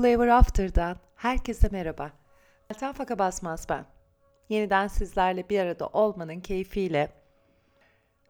Happily Ever After'dan herkese merhaba. Meltem Faka Basmaz ben. Yeniden sizlerle bir arada olmanın keyfiyle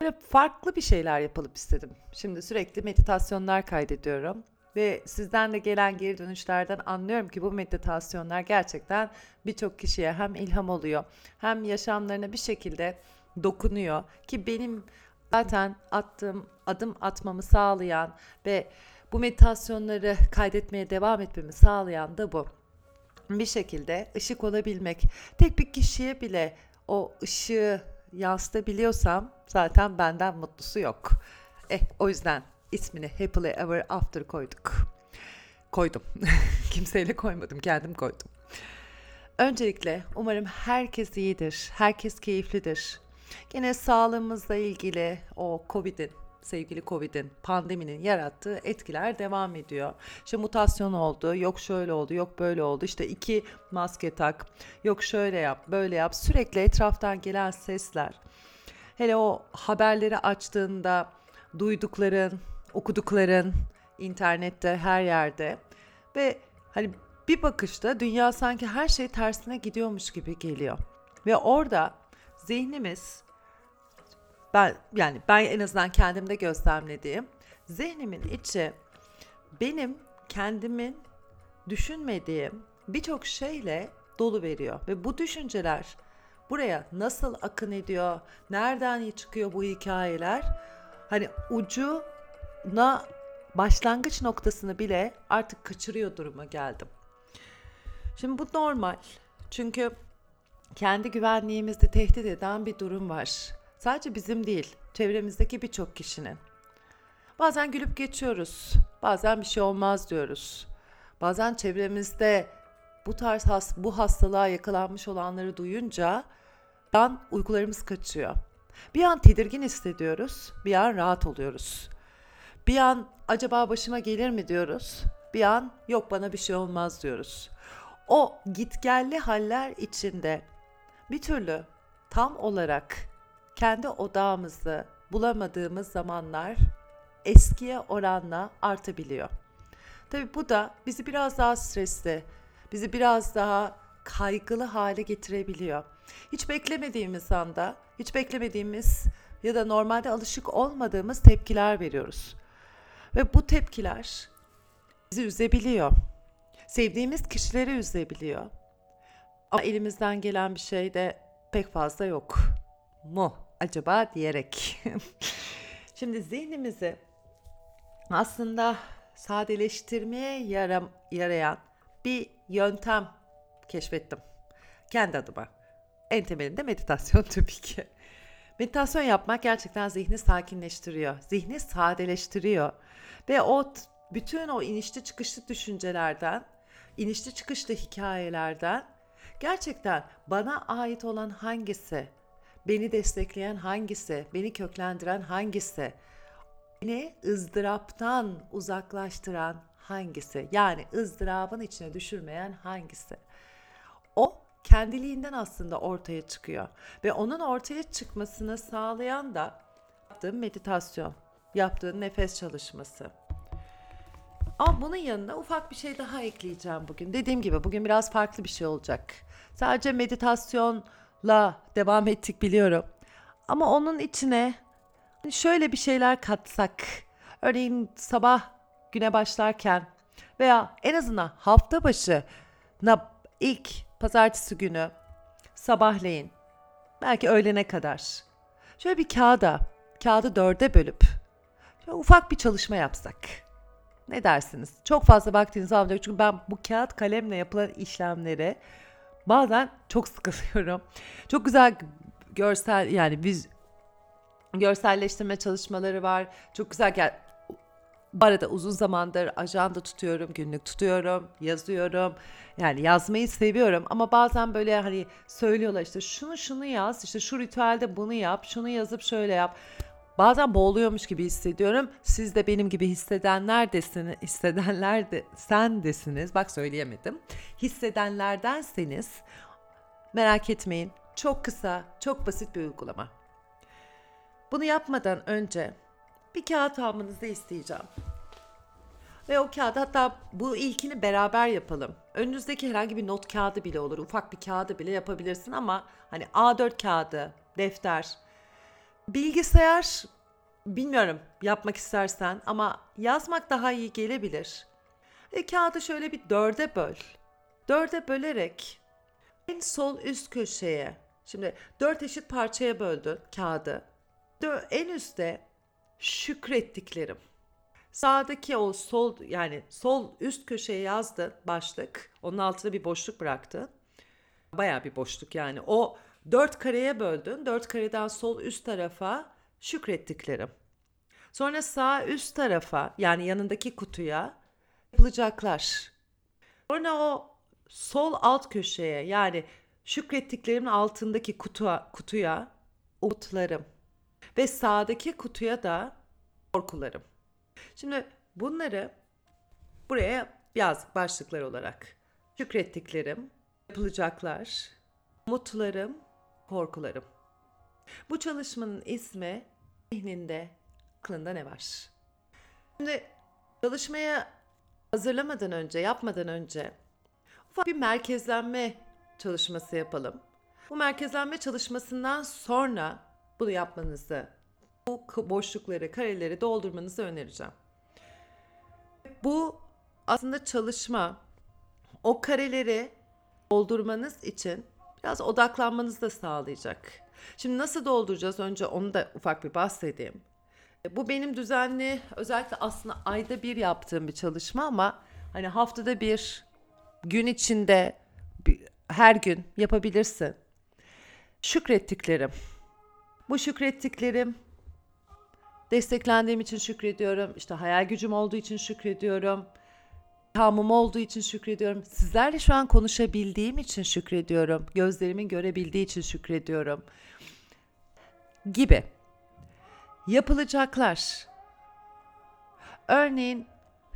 böyle farklı bir şeyler yapalım istedim. Şimdi sürekli meditasyonlar kaydediyorum ve sizden de gelen geri dönüşlerden anlıyorum ki bu meditasyonlar gerçekten birçok kişiye hem ilham oluyor hem yaşamlarına bir şekilde dokunuyor ki benim zaten attığım adım atmamı sağlayan ve bu meditasyonları kaydetmeye devam etmemi sağlayan da bu. Bir şekilde ışık olabilmek. Tek bir kişiye bile o ışığı yansıtabiliyorsam zaten benden mutlusu yok. Eh o yüzden ismini Happily Ever After koyduk. Koydum. Kimseyle koymadım, kendim koydum. Öncelikle umarım herkes iyidir, herkes keyiflidir. Gene sağlığımızla ilgili o Covid'in sevgili Covid'in, pandeminin yarattığı etkiler devam ediyor. İşte mutasyon oldu, yok şöyle oldu, yok böyle oldu. İşte iki maske tak, yok şöyle yap, böyle yap. Sürekli etraftan gelen sesler. Hele o haberleri açtığında duydukların, okudukların internette her yerde ve hani bir bakışta dünya sanki her şey tersine gidiyormuş gibi geliyor. Ve orada zihnimiz ben yani ben en azından kendimde gözlemlediğim zihnimin içi benim kendimin düşünmediğim birçok şeyle dolu veriyor ve bu düşünceler buraya nasıl akın ediyor, nereden çıkıyor bu hikayeler? Hani ucuna başlangıç noktasını bile artık kaçırıyor duruma geldim. Şimdi bu normal. Çünkü kendi güvenliğimizi tehdit eden bir durum var. Sadece bizim değil, çevremizdeki birçok kişinin. Bazen gülüp geçiyoruz. Bazen bir şey olmaz diyoruz. Bazen çevremizde bu tarz has, bu hastalığa yakalanmış olanları duyunca dan uykularımız kaçıyor. Bir an tedirgin hissediyoruz, bir an rahat oluyoruz. Bir an acaba başıma gelir mi diyoruz. Bir an yok bana bir şey olmaz diyoruz. O gitgelli haller içinde bir türlü tam olarak kendi odağımızı bulamadığımız zamanlar eskiye oranla artabiliyor. Tabi bu da bizi biraz daha stresli, bizi biraz daha kaygılı hale getirebiliyor. Hiç beklemediğimiz anda, hiç beklemediğimiz ya da normalde alışık olmadığımız tepkiler veriyoruz. Ve bu tepkiler bizi üzebiliyor. Sevdiğimiz kişileri üzebiliyor. Ama elimizden gelen bir şey de pek fazla yok mu acaba diyerek. Şimdi zihnimizi aslında sadeleştirmeye yaram, yarayan bir yöntem keşfettim. Kendi adıma. En temelinde meditasyon tabii ki. Meditasyon yapmak gerçekten zihni sakinleştiriyor. Zihni sadeleştiriyor. Ve o bütün o inişli çıkışlı düşüncelerden, inişli çıkışlı hikayelerden gerçekten bana ait olan hangisi, beni destekleyen hangisi, beni köklendiren hangisi, beni ızdıraptan uzaklaştıran hangisi, yani ızdırabın içine düşürmeyen hangisi. O kendiliğinden aslında ortaya çıkıyor ve onun ortaya çıkmasını sağlayan da yaptığım meditasyon, yaptığın nefes çalışması. Ama bunun yanına ufak bir şey daha ekleyeceğim bugün. Dediğim gibi bugün biraz farklı bir şey olacak. Sadece meditasyonla devam ettik biliyorum. Ama onun içine şöyle bir şeyler katsak. Örneğin sabah güne başlarken veya en azından hafta başı ilk pazartesi günü sabahleyin belki öğlene kadar şöyle bir kağıda kağıdı dörde bölüp şöyle ufak bir çalışma yapsak. Ne dersiniz? Çok fazla vaktinizi almayacak çünkü ben bu kağıt kalemle yapılan işlemleri bazen çok sıkılıyorum. Çok güzel görsel yani biz görselleştirme çalışmaları var. Çok güzel gel bu arada uzun zamandır ajanda tutuyorum, günlük tutuyorum, yazıyorum. Yani yazmayı seviyorum ama bazen böyle hani söylüyorlar işte şunu şunu yaz, işte şu ritüelde bunu yap, şunu yazıp şöyle yap. Bazen boğuluyormuş gibi hissediyorum. Siz de benim gibi hissedenler desiniz, hissedenler de sen desiniz. Bak söyleyemedim. Hissedenlerdenseniz merak etmeyin. Çok kısa, çok basit bir uygulama. Bunu yapmadan önce bir kağıt almanızı isteyeceğim. Ve o kağıdı hatta bu ilkini beraber yapalım. Önünüzdeki herhangi bir not kağıdı bile olur. Ufak bir kağıdı bile yapabilirsin ama hani A4 kağıdı, defter, bilgisayar bilmiyorum yapmak istersen ama yazmak daha iyi gelebilir. E, kağıdı şöyle bir dörde böl. Dörde bölerek en sol üst köşeye şimdi dört eşit parçaya böldün kağıdı. En üstte şükrettiklerim. Sağdaki o sol yani sol üst köşeye yazdın başlık. Onun altına bir boşluk bıraktın. Baya bir boşluk yani. O dört kareye böldün. Dört kareden sol üst tarafa şükrettiklerim. Sonra sağ üst tarafa yani yanındaki kutuya yapılacaklar. Sonra o sol alt köşeye yani şükrettiklerimin altındaki kutuya, kutuya umutlarım ve sağdaki kutuya da korkularım. Şimdi bunları buraya yazdık başlıklar olarak. Şükrettiklerim, yapılacaklar, umutlarım, korkularım. Bu çalışmanın ismi zihninde, aklında ne var? Şimdi çalışmaya hazırlamadan önce, yapmadan önce ufak bir merkezlenme çalışması yapalım. Bu merkezlenme çalışmasından sonra bunu yapmanızı, bu boşlukları, kareleri doldurmanızı önereceğim. Bu aslında çalışma o kareleri doldurmanız için biraz odaklanmanızı da sağlayacak. Şimdi nasıl dolduracağız? Önce onu da ufak bir bahsedeyim. Bu benim düzenli özellikle aslında ayda bir yaptığım bir çalışma ama hani haftada bir gün içinde her gün yapabilirsin. Şükrettiklerim. Bu şükrettiklerim desteklendiğim için şükrediyorum. İşte hayal gücüm olduğu için şükrediyorum. Tamım olduğu için şükrediyorum. Sizlerle şu an konuşabildiğim için şükrediyorum. Gözlerimin görebildiği için şükrediyorum. Gibi. Yapılacaklar. Örneğin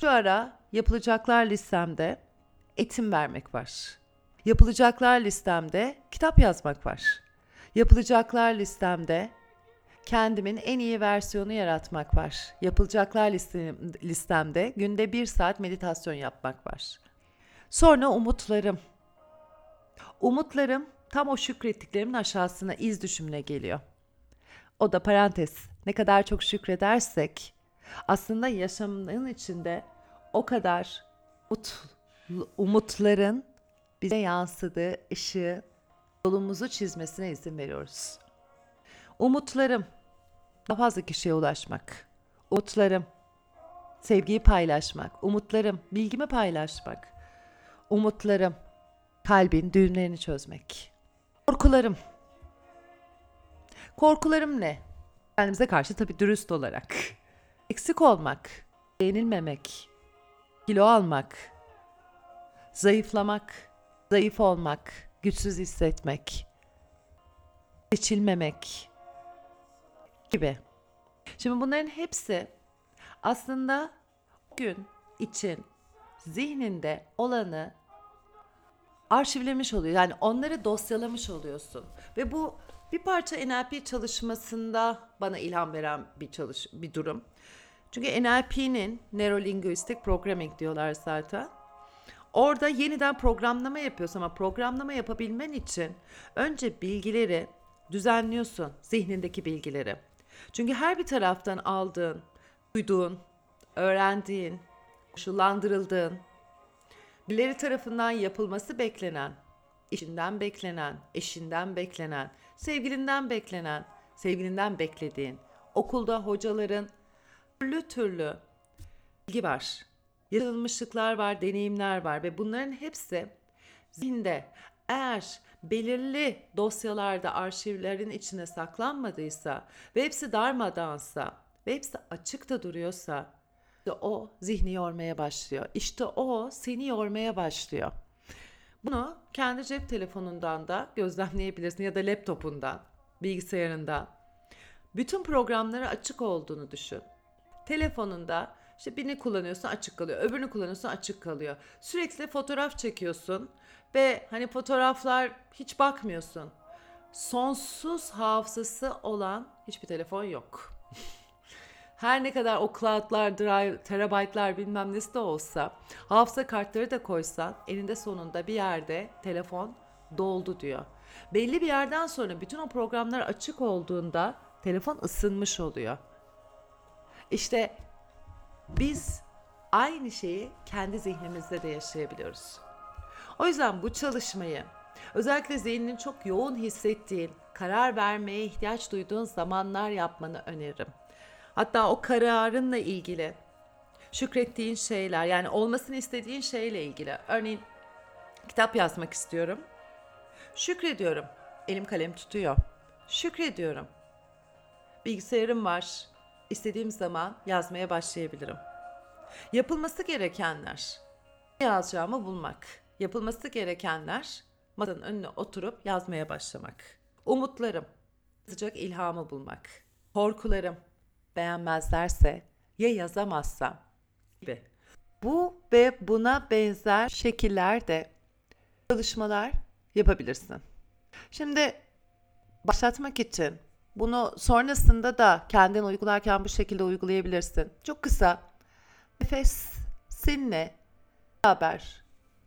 şu ara yapılacaklar listemde eğitim vermek var. Yapılacaklar listemde kitap yazmak var. Yapılacaklar listemde kendimin en iyi versiyonu yaratmak var. Yapılacaklar listem, listemde günde bir saat meditasyon yapmak var. Sonra umutlarım. Umutlarım tam o şükrettiklerimin aşağısına iz düşümüne geliyor. O da parantez. Ne kadar çok şükredersek aslında yaşamın içinde o kadar umut, umutların bize yansıdığı ışığı yolumuzu çizmesine izin veriyoruz. Umutlarım daha fazla kişiye ulaşmak. Umutlarım sevgiyi paylaşmak. Umutlarım bilgimi paylaşmak. Umutlarım kalbin düğümlerini çözmek. Korkularım. Korkularım ne? Kendimize karşı tabii dürüst olarak. Eksik olmak, beğenilmemek, kilo almak, zayıflamak, zayıf olmak, güçsüz hissetmek, seçilmemek gibi. Şimdi bunların hepsi aslında gün için zihninde olanı arşivlemiş oluyor. Yani onları dosyalamış oluyorsun. Ve bu bir parça NLP çalışmasında bana ilham veren bir çalış bir durum. Çünkü NLP'nin Neurolinguistic Programming diyorlar zaten. Orada yeniden programlama yapıyorsun ama programlama yapabilmen için önce bilgileri düzenliyorsun, zihnindeki bilgileri. Çünkü her bir taraftan aldığın, duyduğun, öğrendiğin, koşullandırıldığın, birileri tarafından yapılması beklenen, işinden beklenen, eşinden beklenen, sevgilinden beklenen, sevgilinden beklediğin, okulda hocaların türlü türlü bilgi var. Yaşanmışlıklar var, deneyimler var ve bunların hepsi zihinde eğer belirli dosyalarda arşivlerin içine saklanmadıysa ve hepsi darmadansa ve hepsi açıkta duruyorsa işte o zihni yormaya başlıyor. İşte o seni yormaya başlıyor. Bunu kendi cep telefonundan da gözlemleyebilirsin ya da laptopundan, bilgisayarından. Bütün programları açık olduğunu düşün. Telefonunda işte birini kullanıyorsun açık kalıyor, öbürünü kullanıyorsun açık kalıyor. Sürekli fotoğraf çekiyorsun ve hani fotoğraflar hiç bakmıyorsun. Sonsuz hafızası olan hiçbir telefon yok. her ne kadar o cloudlar, drive, terabaytlar bilmem nesi de olsa hafıza kartları da koysan elinde sonunda bir yerde telefon doldu diyor. Belli bir yerden sonra bütün o programlar açık olduğunda telefon ısınmış oluyor. İşte biz aynı şeyi kendi zihnimizde de yaşayabiliyoruz. O yüzden bu çalışmayı özellikle zihninin çok yoğun hissettiğin, karar vermeye ihtiyaç duyduğun zamanlar yapmanı öneririm. Hatta o kararınla ilgili şükrettiğin şeyler yani olmasını istediğin şeyle ilgili. Örneğin kitap yazmak istiyorum. Şükrediyorum. Elim kalem tutuyor. Şükrediyorum. Bilgisayarım var. İstediğim zaman yazmaya başlayabilirim. Yapılması gerekenler. Yazacağımı bulmak. Yapılması gerekenler masanın önüne oturup yazmaya başlamak. Umutlarım. Yazacak ilhamı bulmak. Korkularım. Beğenmezlerse ya yazamazsam gibi. Bu ve buna benzer şekillerde çalışmalar yapabilirsin. Şimdi başlatmak için bunu sonrasında da kendin uygularken bu şekilde uygulayabilirsin. Çok kısa nefesinle beraber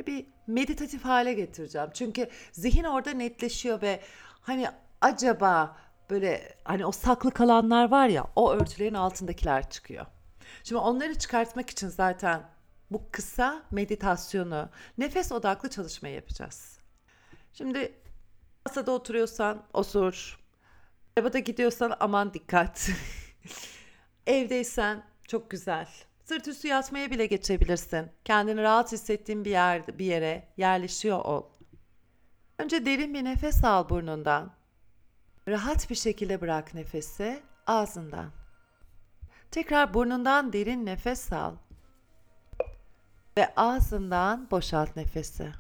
bir meditatif hale getireceğim. Çünkü zihin orada netleşiyor ve hani acaba böyle hani o saklı kalanlar var ya o örtülerin altındakiler çıkıyor. Şimdi onları çıkartmak için zaten bu kısa meditasyonu, nefes odaklı çalışmayı yapacağız. Şimdi masada oturuyorsan osur. Arabada gidiyorsan aman dikkat. Evdeysen çok güzel. Sırt üstü yatmaya bile geçebilirsin. Kendini rahat hissettiğin bir yerde bir yere yerleşiyor ol. Önce derin bir nefes al burnundan. Rahat bir şekilde bırak nefesi ağzından. Tekrar burnundan derin nefes al. Ve ağzından boşalt nefesi.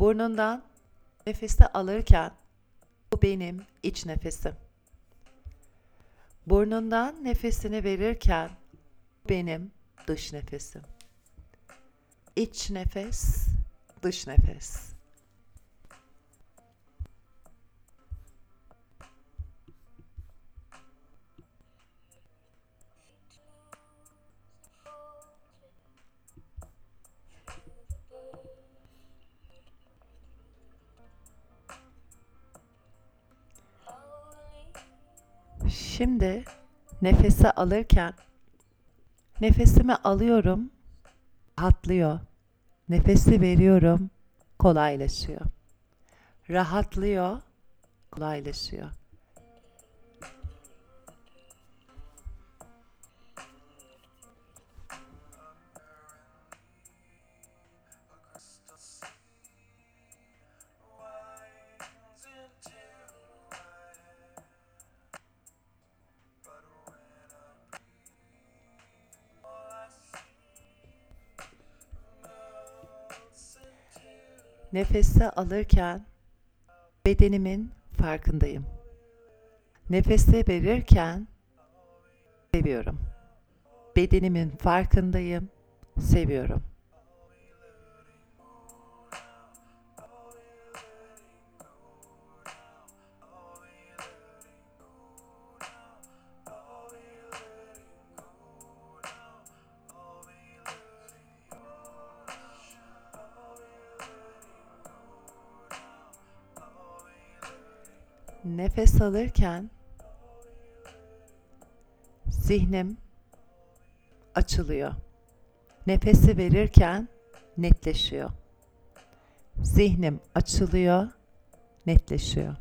Burnundan nefesi alırken bu benim iç nefesim. Burnundan nefesini verirken benim dış nefesim. İç nefes, dış nefes. Şimdi nefesi alırken nefesimi alıyorum, rahatlıyor. Nefesi veriyorum, kolaylaşıyor. Rahatlıyor, kolaylaşıyor. Nefesi alırken bedenimin farkındayım. Nefesi verirken seviyorum. Bedenimin farkındayım, seviyorum. Nefes alırken zihnim açılıyor. Nefesi verirken netleşiyor. Zihnim açılıyor, netleşiyor.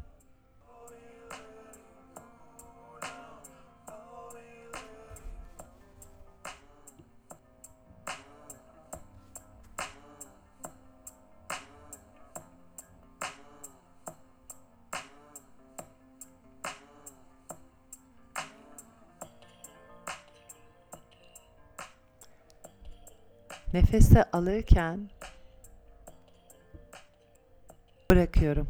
Nefesi alırken bırakıyorum.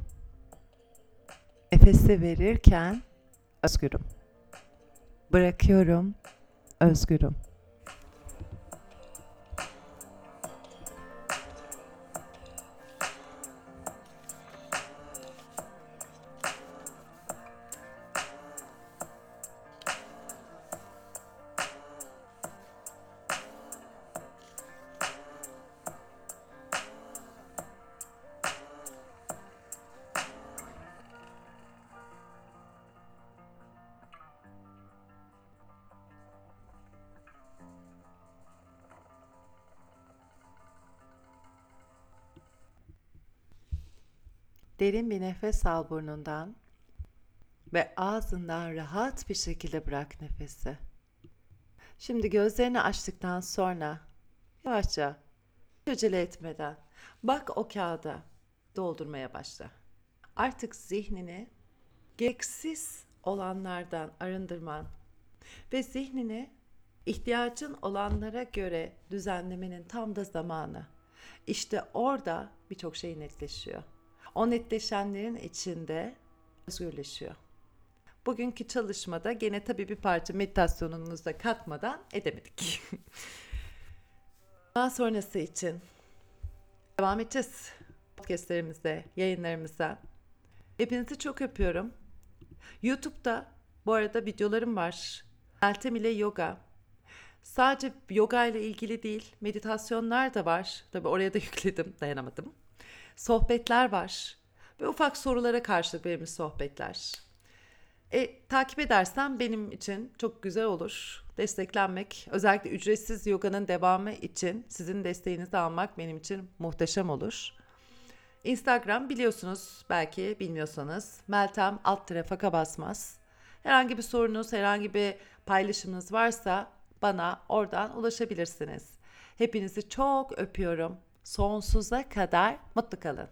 Nefesi verirken özgürüm. Bırakıyorum, özgürüm. Derin bir nefes al burnundan ve ağzından rahat bir şekilde bırak nefesi. Şimdi gözlerini açtıktan sonra yavaşça acele etmeden bak o kağıda doldurmaya başla. Artık zihnini gereksiz olanlardan arındırman ve zihnini ihtiyacın olanlara göre düzenlemenin tam da zamanı. İşte orada birçok şey netleşiyor. O netleşenlerin içinde özgürleşiyor. Bugünkü çalışmada gene tabii bir parça meditasyonumuzu da katmadan edemedik. Daha sonrası için devam edeceğiz podcastlerimize, yayınlarımıza. Hepinizi çok öpüyorum. YouTube'da bu arada videolarım var. Meltem ile yoga. Sadece yoga ile ilgili değil, meditasyonlar da var. Tabii oraya da yükledim, dayanamadım. Sohbetler var. Ve ufak sorulara karşılık verilmiş sohbetler. E, takip edersen benim için çok güzel olur. Desteklenmek, özellikle ücretsiz yoganın devamı için sizin desteğinizi almak benim için muhteşem olur. Instagram biliyorsunuz belki bilmiyorsanız Meltem alt faka basmaz. Herhangi bir sorunuz, herhangi bir paylaşımınız varsa bana oradan ulaşabilirsiniz. Hepinizi çok öpüyorum. Sonsuza kadar mutlu kalın.